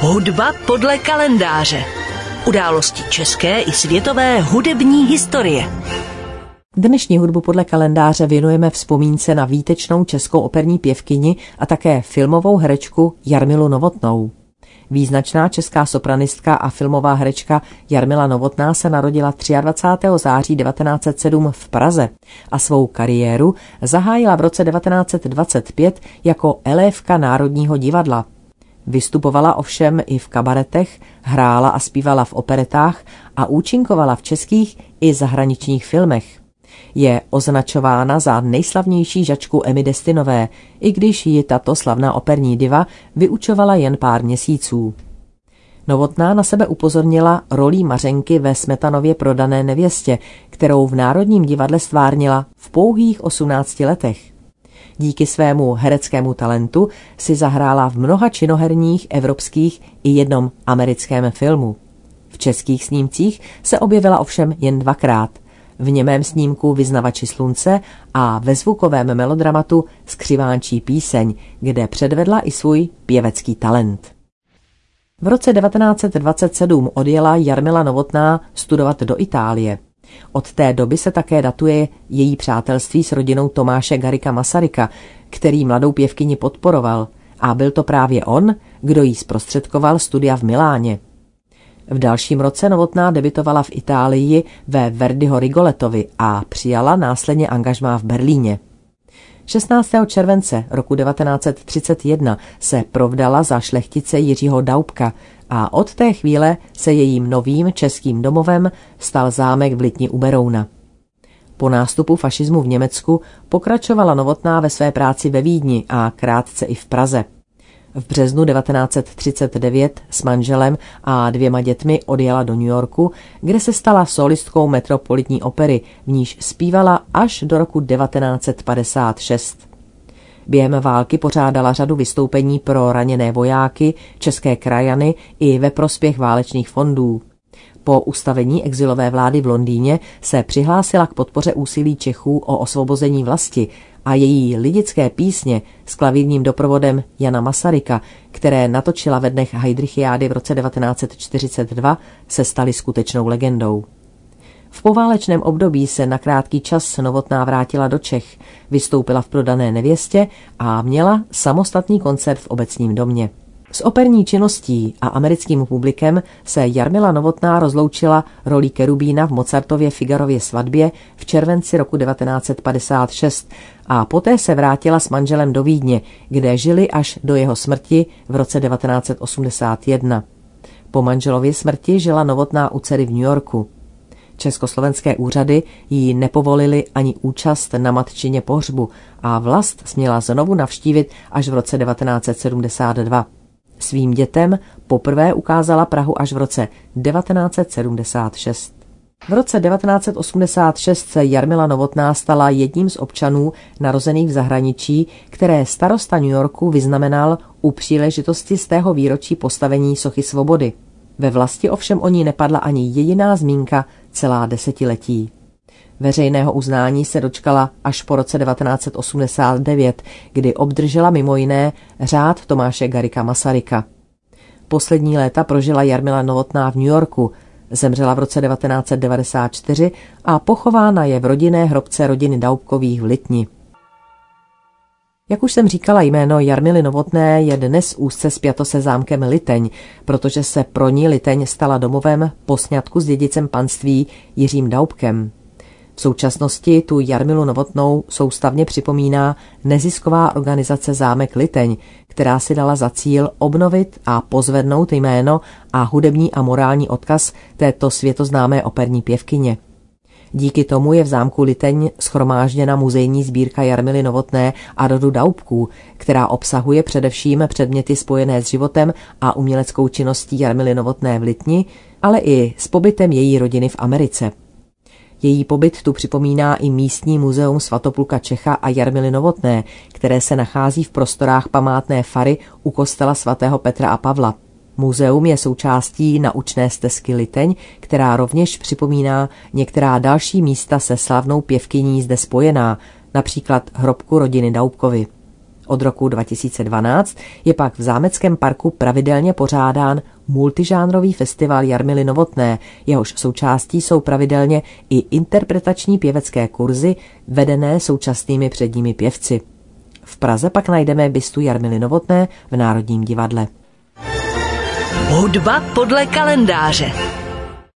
Hudba podle kalendáře. Události české i světové hudební historie. Dnešní hudbu podle kalendáře věnujeme vzpomínce na výtečnou českou operní pěvkyni a také filmovou herečku Jarmilu Novotnou. Význačná česká sopranistka a filmová herečka Jarmila Novotná se narodila 23. září 1907 v Praze a svou kariéru zahájila v roce 1925 jako elévka Národního divadla. Vystupovala ovšem i v kabaretech, hrála a zpívala v operetách a účinkovala v českých i zahraničních filmech. Je označována za nejslavnější žačku Emy Destinové, i když ji tato slavná operní diva vyučovala jen pár měsíců. Novotná na sebe upozornila rolí Mařenky ve Smetanově prodané nevěstě, kterou v Národním divadle stvárnila v pouhých 18 letech. Díky svému hereckému talentu si zahrála v mnoha činoherních evropských i jednom americkém filmu. V českých snímcích se objevila ovšem jen dvakrát – v němém snímku Vyznavači slunce a ve zvukovém melodramatu Skřivánčí píseň, kde předvedla i svůj pěvecký talent. V roce 1927 odjela Jarmila Novotná studovat do Itálie. Od té doby se také datuje její přátelství s rodinou Tomáše Garika Masaryka, který mladou pěvkyni podporoval a byl to právě on, kdo jí zprostředkoval studia v Miláně. V dalším roce Novotná debitovala v Itálii ve Verdiho Rigoletovi a přijala následně angažmá v Berlíně. 16. července roku 1931 se provdala za šlechtice Jiřího Daubka a od té chvíle se jejím novým českým domovem stal zámek v Litni u Berouna. Po nástupu fašismu v Německu pokračovala Novotná ve své práci ve Vídni a krátce i v Praze. V březnu 1939 s manželem a dvěma dětmi odjela do New Yorku, kde se stala solistkou metropolitní opery, v níž zpívala až do roku 1956. Během války pořádala řadu vystoupení pro raněné vojáky, české krajany i ve prospěch válečných fondů. Po ustavení exilové vlády v Londýně se přihlásila k podpoře úsilí Čechů o osvobození vlasti a její lidické písně s klavírním doprovodem Jana Masaryka, které natočila ve dnech Heidrichiády v roce 1942, se staly skutečnou legendou. V poválečném období se na krátký čas Novotná vrátila do Čech, vystoupila v prodané nevěstě a měla samostatný koncert v obecním domě. S operní činností a americkým publikem se Jarmila Novotná rozloučila rolí Kerubína v Mozartově Figarově svatbě v červenci roku 1956 a poté se vrátila s manželem do Vídně, kde žili až do jeho smrti v roce 1981. Po manželově smrti žila Novotná u dcery v New Yorku. Československé úřady jí nepovolili ani účast na matčině pohřbu a vlast směla znovu navštívit až v roce 1972. Svým dětem poprvé ukázala Prahu až v roce 1976. V roce 1986 se Jarmila Novotná stala jedním z občanů narozených v zahraničí, které starosta New Yorku vyznamenal u příležitosti z tého výročí postavení Sochy svobody. Ve vlasti ovšem o ní nepadla ani jediná zmínka celá desetiletí. Veřejného uznání se dočkala až po roce 1989, kdy obdržela mimo jiné řád Tomáše Garika Masaryka. Poslední léta prožila Jarmila Novotná v New Yorku, zemřela v roce 1994 a pochována je v rodinné hrobce rodiny Daubkových v Litni. Jak už jsem říkala, jméno Jarmily Novotné je dnes úzce spjato se zámkem Liteň, protože se pro ní Liteň stala domovem po sňatku s dědicem panství Jiřím Daubkem. V současnosti tu Jarmilu Novotnou soustavně připomíná nezisková organizace Zámek Liteň, která si dala za cíl obnovit a pozvednout jméno a hudební a morální odkaz této světoznámé operní pěvkyně. Díky tomu je v zámku Liteň schromážděna muzejní sbírka Jarmily Novotné a rodu Daubků, která obsahuje především předměty spojené s životem a uměleckou činností Jarmily Novotné v Litni, ale i s pobytem její rodiny v Americe. Její pobyt tu připomíná i místní muzeum Svatopluka Čecha a Jarmily Novotné, které se nachází v prostorách památné fary u kostela svatého Petra a Pavla. Muzeum je součástí naučné stezky Liteň, která rovněž připomíná některá další místa se slavnou pěvkyní zde spojená, například hrobku rodiny Daubkovi. Od roku 2012 je pak v Zámeckém parku pravidelně pořádán multižánrový festival Jarmily Novotné, jehož součástí jsou pravidelně i interpretační pěvecké kurzy vedené současnými předními pěvci. V Praze pak najdeme bystu Jarmily Novotné v Národním divadle. Hudba podle kalendáře.